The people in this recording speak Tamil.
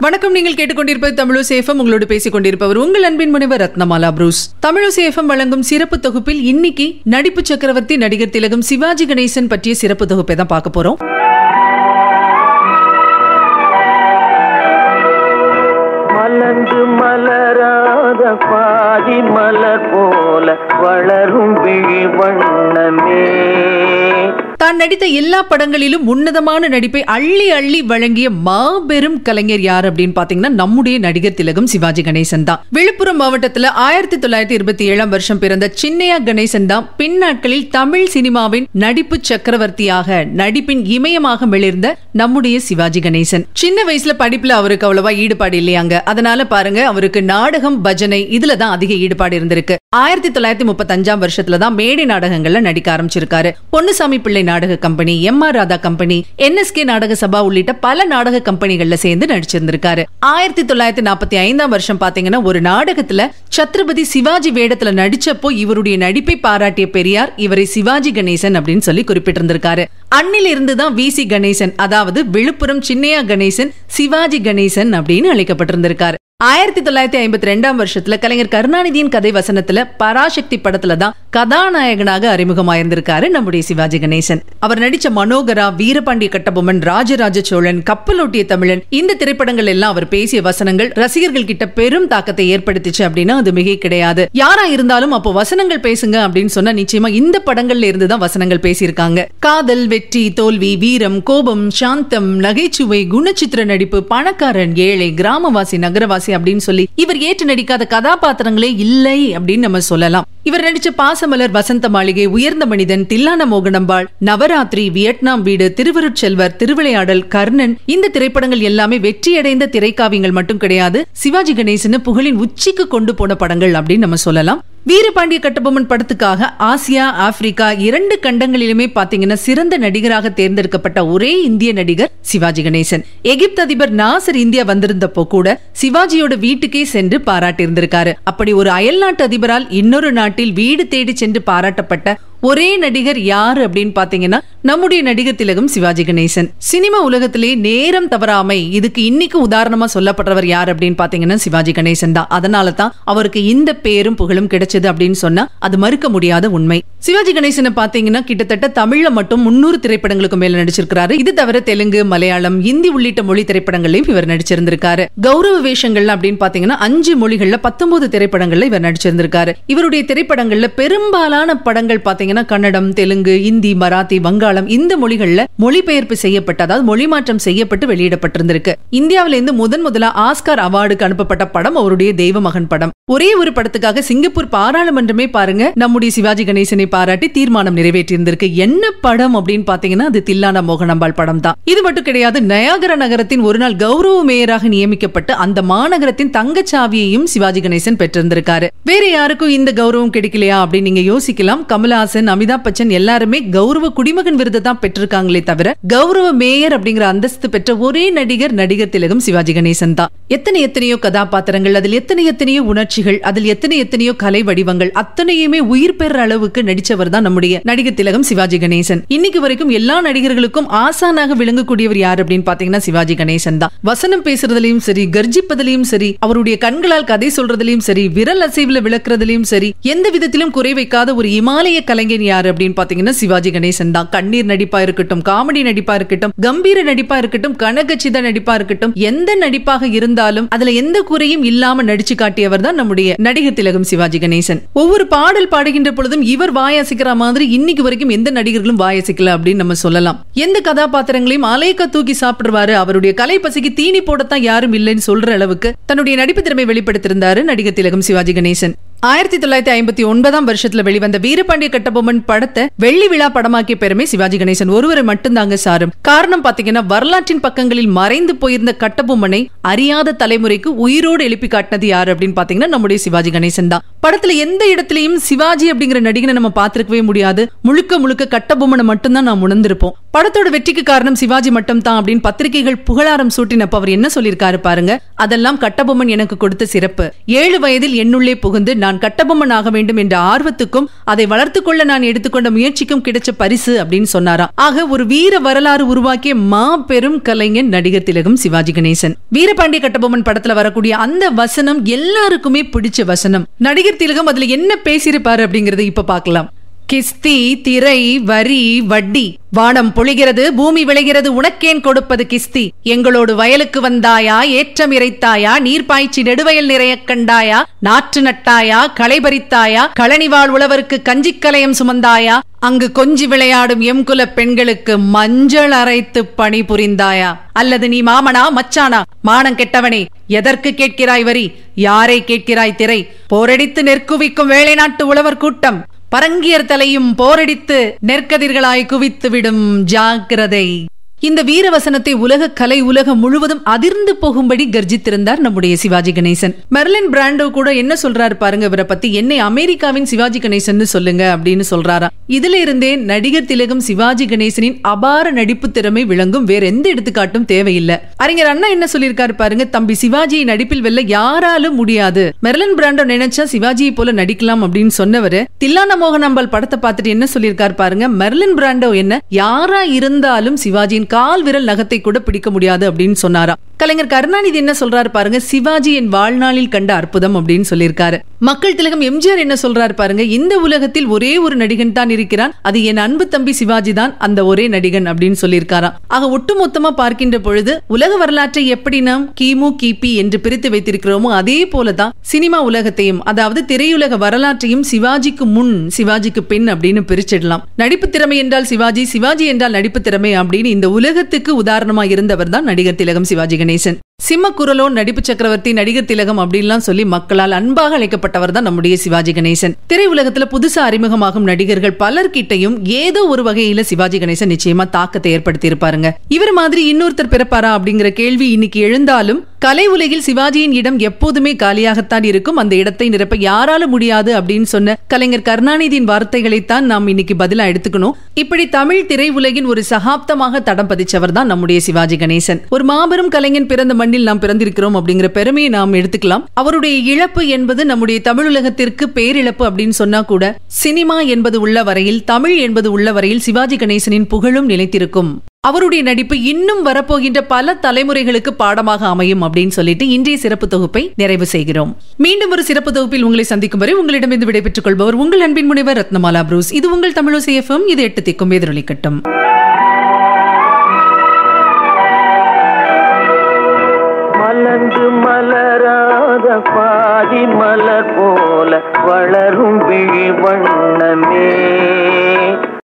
வணக்கம் நீங்கள் கேட்டுக்கொண்டிருப்பது தமிழசேஃபம் உங்களோடு பேசிக் கொண்டிருப்பவர் உங்கள் அன்பின் முனைவர் ரத்னமாலா புரூஸ். தமிழசேஃபம் வழங்கும் சிறப்பு தொகுப்பில் இன்னைக்கு நடிப்பு சக்கரவர்த்தி நடிகர் திலகம் சிவாஜி கணேசன் பற்றிய சிறப்பு தொகுப்பை தான் பார்க்க போறோம். மலர்ந்து மலராத பாதி மலர் போல வளரும் விழி வண்ணமே. தான் நடித்த எல்லா படங்களிலும் உன்னதமான நடிப்பை அள்ளி அள்ளி வழங்கிய மாபெரும் கலைஞர் யார் அப்படின்னு பாத்தீங்கன்னா நம்முடைய நடிகர் திலகம் சிவாஜி கணேசன் தான். விழுப்புரம் மாவட்டத்துல ஆயிரத்தி தொள்ளாயிரத்தி இருபத்தி ஏழாம் வருஷம் பிறந்த சின்னையா கணேசன் தான் பின்னாட்களில் தமிழ் சினிமாவின் நடிப்பு சக்கரவர்த்தியாக நடிப்பின் இமயமாக மிளிர்ந்த நம்முடைய சிவாஜி கணேசன். சின்ன வயசுல படிப்புல அவருக்கு அவ்வளவா ஈடுபாடு இல்லையாங்க. அதனால பாருங்க அவருக்கு நாடகம் பஜனை இதுல தான் அதிக ஈடுபாடு இருந்திருக்கு. ஆயிரத்தி தொள்ளாயிரத்தி முப்பத்தி அஞ்சாம் வருஷத்துல தான் மேடை நாடகங்கள்ல நடிக்க ஆரம்பிச்சிருக்காரு. பொன்னுசாமி பிள்ளை நாடக company M R Radha company NSK நாடக சபா உள்ளிட்ட பல நாடக கம்பெனிகள்ல சேர்ந்து நடிச்சிருந்திருக்காரு. ஆயிரத்தி தொள்ளாயிரத்தி நாற்பத்தி ஐந்தாம் வருஷம் பாத்தீங்கன்னா ஒரு நாடகத்துல சத்ரபதி சிவாஜி வேடத்துல நடிச்சப்போ இவருடைய நடிப்பை பாராட்டிய பெரியார் இவரை சிவாஜி கணேசன் அப்படின்னு சொல்லி குறிப்பிட்டிருந்திருக்காரு. அன்னில் இருந்துதான் வி சி கணேசன் அதாவது விழுப்புரம் சின்னையா கணேசன் சிவாஜி கணேசன் அப்படின்னு அழைக்கப்பட்டிருந்திருக்காரு. ஆயிரத்தி தொள்ளாயிரத்தி ஐம்பத்தி ரெண்டாம் வருஷத்துல கலைஞர் கருணாநிதியின் கதை வசனத்துல பராசக்தி படத்துல தான் கதாநாயகனாக அறிமுகமாயிருந்திருக்காரு நம்முடைய சிவாஜி கணேசன். அவர் நடிச்ச மனோகரா வீரபாண்டிய கட்டபொம்மன் ராஜராஜ சோழன் கப்பலோட்டிய தமிழன் இந்த திரைப்படங்கள் எல்லாம் அவர் பேசிய வசனங்கள் ரசிகர்கள் கிட்ட பெரும் தாக்கத்தை ஏற்படுத்திச்சு அப்படின்னா அது மிகை கிடையாது. யாரா இருந்தாலும் அப்போ வசனங்கள் பேசுங்க அப்படின்னு சொன்னா நிச்சயமா இந்த படங்கள்ல இருந்து தான் வசனங்கள் பேசியிருக்காங்க. காதல் வெற்றி தோல்வி வீரம் கோபம் சாந்தம் நகைச்சுவை குணச்சித்திர நடிப்பு பணக்காரன் ஏழை கிராமவாசி நகரவாசி அப்படின்னு சொல்லி இவர் ஏற்று நடிக்காத கதாபாத்திரங்களே இல்லை அப்படின்னு நம்ம சொல்லலாம். இவர் நடிச்ச பாசமலர் வசந்த மாளிகை உயர்ந்த மனிதன் தில்லான மோகனம்பாள் நவராத்திரி வியட்நாம் வீடு திருவருட்செல்வர் திருவிளையாடல் கர்ணன் இந்த திரைப்படங்கள் எல்லாமே வெற்றியடைந்த திரைக்காவியங்கள் மட்டும் கிடையாது சிவாஜி கணேசன் புகழின் உச்சிக்கு கொண்டு போன படங்கள் அப்படின்னு நம்ம சொல்லலாம். வீரபாண்டிய கட்டபொம்மன் படத்துக்காக ஆசியா ஆப்பிரிக்கா இரண்டு கண்டங்களிலுமே பாத்தீங்கன்னா சிறந்த நடிகராக தேர்ந்தெடுக்கப்பட்ட ஒரே இந்திய நடிகர் சிவாஜி கணேசன். எகிப்து அதிபர் நாசர் இந்தியா வந்திருந்தப்போ கூட சிவாஜியோட வீட்டுக்கே சென்று பாராட்டி இருந்திருக்காரு அப்படி ஒரு அயல்நாட்டு அதிபரால் இன்னொரு நாட்டில் வீடு தேடி சென்று பாராட்டப்பட்ட ஒரே நடிகர் யாரு அப்படின்னு பாத்தீங்கன்னா நம்முடைய நடிகர் திலகம் சிவாஜி கணேசன். சினிமா உலகத்திலே நேரம் தவறாமை இதுக்கு இன்னைக்கு உதாரணமா சொல்லப்படுறவர் யார் அப்படின்னு பாத்தீங்கன்னா சிவாஜி கணேசன் தான். அதனால தான் அவருக்கு இந்த பேரும் புகழும் கிடைச்சது அப்படின்னு சொன்னா அது மறுக்க முடியாத உண்மை. சிவாஜி கணேசனை பாத்தீங்கன்னா கிட்டத்தட்ட தமிழ்ல மட்டும் முன்னூறு திரைப்படங்களுக்கு மேல நடிச்சிருக்காரு இது தவிர தெலுங்கு மலையாளம் இந்தி உள்ளிட்ட மொழி திரைப்படங்களையும் இவர் நடிச்சிருந்திருக்காரு. கௌரவ வேஷங்கள்ல அப்படின்னு பாத்தீங்கன்னா அஞ்சு மொழிகள்ல பத்தொன்பது திரைப்படங்கள்ல இவர் நடிச்சிருந்திருக்காரு. இவருடைய திரைப்படங்கள்ல பெரும்பாலான படங்கள் பாத்தீங்கன்னா கன்னடம் தெலுங்கு இந்தி மராத்தி வங்காளம் இந்த மொழிகள்ல மொழிபெயர்ப்பு செய்யப்பட்டு அதாவது மொழி மாற்றம் செய்யப்பட்டு வெளியிடப்பட்டிருந்திருக்கு. இந்தியாவில இருந்து முதன் முதலா ஆஸ்கார் அவார்டுக்கு அனுப்பப்பட்ட படம் அவருடைய தெய்வ மகன் படம். ஒரே ஒரு படத்துக்காக சிங்கப்பூர் பாராளுமன்றமே பாருங்க நம்முடைய சிவாஜி கணேசனை பாராட்டி தீர்மானம் நிறைவேற்றியிருந்திருக்கு. என்ன படம் அப்படின்னு பாத்தீங்கன்னா அது தில்லான மோகனம்பாள் படம் தான். இது மட்டும் கிடையாது நயாகர நகரத்தின் ஒரு நாள் கௌரவ மேயராக நியமிக்கப்பட்டு அந்த மாநகரத்தின் தங்கச்சாவியையும் சிவாஜி கணேசன் பெற்றிருந்திருக்காரு. வேற யாருக்கும் இந்த கௌரவம் கிடைக்கலையா அப்படின்னு நீங்க யோசிக்கலாம். கமலஹாசன் அமிதாப் பச்சன் எல்லாருமே கௌரவ குடிமகன் விருதை தான் பெற்றிருக்காங்களே தவிர கௌரவ மேயர் அப்படிங்கிற அந்தஸ்து பெற்ற ஒரே நடிகர் நடிகர் திலகம் சிவாஜி கணேசன் தான். எத்தனை எத்தனையோ கதாபாத்திரங்கள் அதில் எத்தனை எத்தனையோ உணர்ச்சிகள் அதில் எத்தனை எத்தனையோ கலை வடிவங்கள் அத்தனையுமே உயிர் பெற அளவுக்கு நடிச்சவர் தான் நம்முடைய நடிகர் திலகம் சிவாஜி கணேசன். இன்னைக்கு வரைக்கும் எல்லா நடிகர்களுக்கும் ஆசானாக விளங்கக்கூடியவர் யார் அப்படின்னு பாத்தீங்கன்னா சிவாஜி கணேசன் தான். வசனம் பேசுறதுலயும் சரி கர்ஜிப்பதிலையும் சரி அவருடைய கண்களால் கதை சொல்றதுலயும் சரி விரல் அசைவுல விளக்குறதுலயும் சரி எந்த விதத்திலும் குறை வைக்காத ஒரு இமாலய கலைஞன் யார் அப்படின்னு பாத்தீங்கன்னா சிவாஜி கணேசன் தான். கண்ணீர் நடிப்பா இருக்கட்டும் காமெடி நடிப்பா இருக்கட்டும் கம்பீர நடிப்பா இருக்கட்டும் கனகச்சித நடிப்பா இருக்கட்டும் எந்த நடிப்பாக இருந்தாலும் அதுல எந்த குறையும் இல்லாம நடிச்சு காட்டியவர் தான் நம்முடைய நடிகர் திலகம் சிவாஜி கணேசன். ஒவ்வொரு பாடல் பாடுகின்ற பொழுதும் இவர் வாயசிக்கிற மாதிரி இன்னைக்கு வரைக்கும் எந்த நடிகர்களும் வாயசிக்கல அப்படின்னு நம்ம சொல்லலாம். எந்த கதாபாத்திரங்களையும் அலைக்க தூக்கி சாப்பிடுவாரு அவருடைய கலை பசிக்கு தீனி போடத்தான் யாரும் இல்லைன்னு சொல்ற அளவுக்கு தன்னுடைய நடிப்பு திறமை வெளிப்படுத்திருந்தாரு நடிகர் திலகம் சிவாஜி கணேசன். ஆயிரத்தி தொள்ளாயிரத்தி ஐம்பத்தி ஒன்பதாம் வருஷத்துல வெளிவந்த வீரபாண்டிய கட்டபொம்மன் படத்தை வெள்ளி விழா படமாக்கிய பெருமை சிவாஜி கணேசன். ஒருவரை மட்டும்தாங்க சாரும். காரணம் பாத்தீங்கன்னா வரலாற்றின் பக்கங்களில் மறைந்து போயிருந்த கட்டபொம்மனை அறியாத தலைமுறைக்கு உயிரோடு எழுப்பி காட்டினது யாரு அப்படின்னு பாத்தீங்கன்னா நம்முடைய சிவாஜி கணேசன் தான். படத்துல எந்த இடத்துலயும் சிவாஜி அப்படிங்கிற நடிகனை நம்ம பாத்திருக்கவே முடியாது. முழுக்க முழுக்க கட்டபொம்மனை மட்டும்தான் நாம் உணர்ந்திருப்போம். படத்தோட வெற்றிக்கு காரணம் சிவாஜி மட்டும் தான் அப்படின்னு பத்திரிகைகள் புகழாரம் சூட்டினப்ப அவர் என்ன சொல்லியிருக்காரு பாருங்க. அதெல்லாம் கட்டபொம்மன் எனக்கு கொடுத்த சிறப்பு. ஏழு வயதில் என்னுள்ளே புகுந்து நான் கட்டபொம்மன் ஆக வேண்டும் என்ற ஆர்வத்துக்கும் அதை வளர்த்து கொள்ள நான் எடுத்துக்கொண்ட முயற்சிக்கும் கிடைச்ச பரிசு அப்படின்னு சொன்னாராம். ஆக ஒரு வீர வரலாறு உருவாக்கிய மாபெரும் கலைஞன் நடிகர் திலகம் சிவாஜி கணேசன். வீரபாண்டிய கட்டபொம்மன் படத்துல வரக்கூடிய அந்த வசனம் எல்லாருக்குமே பிடிச்ச வசனம். நடிகர் திலகம் அதுல என்ன பேசியிருப்பாரு அப்படிங்கறத இப்ப பார்க்கலாம். கிஸ்தி திரை வரி வட்டி. வானம் பொழிகிறது பூமி விளைகிறது உனக்கேன் கொடுப்பது கிஸ்தி. எங்களோடு வயலுக்கு வந்தாயா ஏற்றம் இறைத்தாயா நீர் பாய்ச்சி நெடுவயல் நிறைய கண்டாயா நாற்று நட்டாயா களை பறித்தாயா களனிவாழ் உழவருக்கு கஞ்சிக்கலயம் சுமந்தாயா அங்கு கொஞ்சி விளையாடும் எம்குல பெண்களுக்கு மஞ்சள் அரைத்து பணி புரிந்தாயா. அல்லது நீ மாமனா மச்சானா? மானம் கெட்டவனே எதற்கு கேட்கிறாய் வரி? யாரை கேட்கிறாய் திரை? போரடித்து நெற்குவிக்கும் வேலை நாட்டு உழவர் கூட்டம். பரங்கியர் தலையும் போரடித்து நெற்கதிர்களாய் குவித்துவிடும் ஜாக்கிரதை. இந்த வீரவசனத்தை உலக கலை உலகம் முழுவதும் அதிர்ந்து போகும்படி கர்ஜித்திருந்தார் நம்முடைய சிவாஜி கணேசன். மெர்லின் பிராண்டோ கூட என்ன சொல்றாரு பாருங்க இவரை பத்தி என்னை அமெரிக்காவின் சிவாஜி கணேசன் சொல்லுங்க அப்படின்னு சொல்றாரா இதுல இருந்தே நடிகர் திலகம் சிவாஜி கணேசனின் அபார நடிப்பு திறமை விளங்கும் வேற எந்த எடுத்துக்காட்டும் தேவையில்லை. அறிஞர் அண்ணா என்ன சொல்லியிருக்காரு பாருங்க தம்பி சிவாஜியை நடிப்பில் வெல்ல யாராலும் முடியாது. மெர்லின் பிராண்டோ நினைச்சா சிவாஜியை போல நடிக்கலாம் அப்படின்னு சொன்னவரு தில்லான மோகன் அம்பாள் படத்தை பார்த்துட்டு என்ன சொல்லியிருக்காரு பாருங்க மெர்லின் பிராண்டோ என்ன யாரா இருந்தாலும் சிவாஜியின் கால் விரல் நகத்தை கூட பிடிக்க முடியாது அப்படின்னு சொன்னாரா. கலைஞர் கருணாநிதி என்ன சொல்றாரு பாருங்க சிவாஜி என் வாழ்நாளில் கண்ட அற்புதம் அப்படின்னு சொல்லியிருக்காரு. மக்கள் திலகம் எம்ஜிஆர் என்ன சொல்றாரு பாருங்க இந்த உலகத்தில் ஒரே ஒரு நடிகன் தான் இருக்கிறான் அது என் அன்பு தம்பி சிவாஜி தான் அந்த ஒரே நடிகன் அப்படின்னு சொல்லியிருக்காராம். ஆக ஒட்டுமொத்தமா பார்க்கின்ற பொழுது உலக வரலாற்றை எப்படி நாம் கிமு கிபி என்று பிரித்து வைத்திருக்கிறோமோ அதே போலதான் சினிமா உலகத்தையும் அதாவது திரையுலக வரலாற்றையும் சிவாஜிக்கு முன் சிவாஜிக்கு பின் அப்படின்னு பிரிச்சிடலாம். நடிப்பு திறமை என்றால் சிவாஜி சிவாஜி என்றால் நடிப்பு திறமை அப்படின்னு இந்த உலகத்துக்கு உதாரணமா இருந்தவர் தான் நடிகர் திலகம் சிவாஜி கணேசன். சிம்மக்குரலோ நடிப்பு சக்கரவர்த்தி நடிகர் திலகம் அப்படின்லாம் சொல்லி மக்களால் அன்பாக அழைக்கப்பட்டவர் தான் நம்முடைய சிவாஜி கணேசன். திரையுலகத்துல புதுசா அறிமுகமாகும் நடிகர்கள் பலர்கிட்டையும் ஏதோ ஒரு வகையில சிவாஜி கணேசன் நிச்சயமா தாக்கத்தை ஏற்படுத்தி இருப்பாருங்க இவர் மாதிரி இன்னொருத்தர் பிறப்பாரா அப்படிங்கிற கேள்வி இன்னைக்கு எழுந்தாலும் கலை உலகில் சிவாஜியின் இடம் எப்போதுமே காலியாகத்தான் இருக்கும். அந்த இடத்தை நிரப்ப யாரால முடியாது அப்படின்னு சொன்ன கலைஞர் கருணாநிதியின் வார்த்தைகளைத்தான் நாம் இன்னைக்கு பதிலா எடுத்துக்கணும். இப்படி தமிழ் திரையுலகின் ஒரு சகாப்தமாக தடம் பதிச்சவர் தான் நம்முடைய சிவாஜி கணேசன். ஒரு மாபெரும் கலைஞன் பிறந்த மண்ணில் நாம் பிறந்திருக்கிறோம் அப்படிங்கிற பெருமையை நாம் எடுத்துக்கலாம். அவருடைய இழப்பு என்பது நம்முடைய தமிழுலகத்திற்கு பேரிழப்பு அப்படின்னு சொன்னா கூட சினிமா என்பது உள்ள வரையில் தமிழ் என்பது உள்ள வரையில் சிவாஜி கணேசனின் புகழும் நிலைத்திருக்கும். அவருடைய நடிப்பு இன்னும் வரப்போகின்ற பல தலைமுறைகளுக்கு பாடமாக அமையும் அப்படின்னு சொல்லிட்டு இன்றைய சிறப்பு தொகுப்பை நிறைவு செய்கிறோம். மீண்டும் ஒரு சிறப்பு தொகுப்பில் உங்களை சந்திக்கும் வரை உங்களிடமிருந்து விடைபெற்றுக் கொள்பவர் உங்கள் அன்பின் முனைவர் ரத்னமாலா புரூஸ். இது உங்கள் தமிழோ சேஃபம் இது எட்டு திக்கும் எதிரொலிக்கட்டும். விழி வண்ண